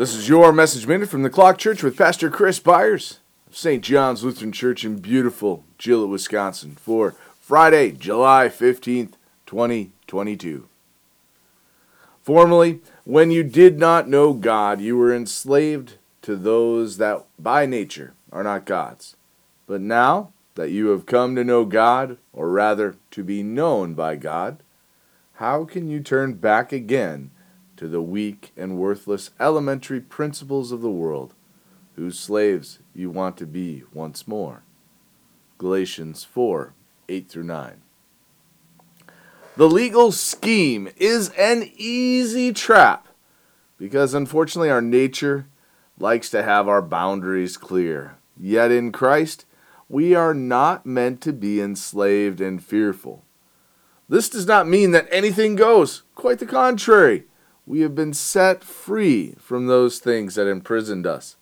This is your message minute from the Clock Church with Pastor Chris Byers of St. John's Lutheran Church in beautiful Gillett, Wisconsin for Friday, July 15th, 2022. Formerly, when you did not know God, you were enslaved to those that by nature are not gods. But now that you have come to know God, or rather to be known by God, how can you turn back again to the weak and worthless elementary principles of the world, whose slaves you want to be once more? Galatians 4 8 through 9. The legal scheme is an easy trap because unfortunately our nature likes to have our boundaries clear. Yet in Christ, we are not meant to be enslaved and fearful. This does not mean that anything goes. Quite the contrary. We have been set free from those things that imprisoned us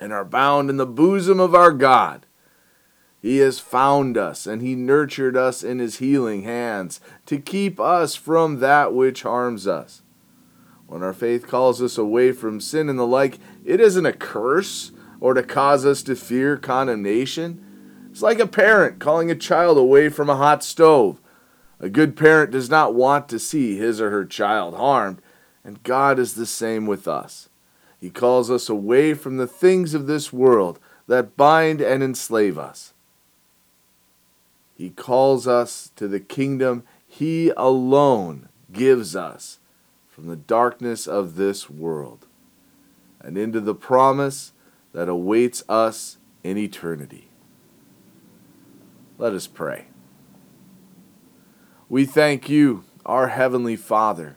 and are bound in the bosom of our God. He has found us, and He nurtured us in His healing hands to keep us from that which harms us. When our faith calls us away from sin and the like, it isn't a curse or to cause us to fear condemnation. It's like a parent calling a child away from a hot stove. A good parent does not want to see his or her child harmed, and God is the same with us. He calls us away from the things of this world that bind and enslave us. He calls us to the kingdom He alone gives us from the darkness of this world and into the promise that awaits us in eternity. Let us pray. We thank you, our Heavenly Father,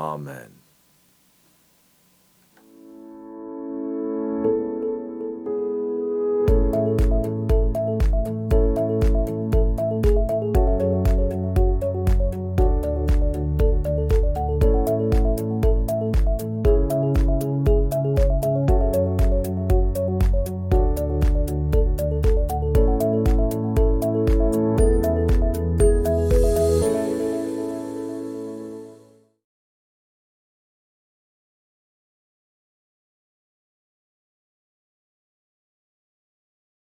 Amen.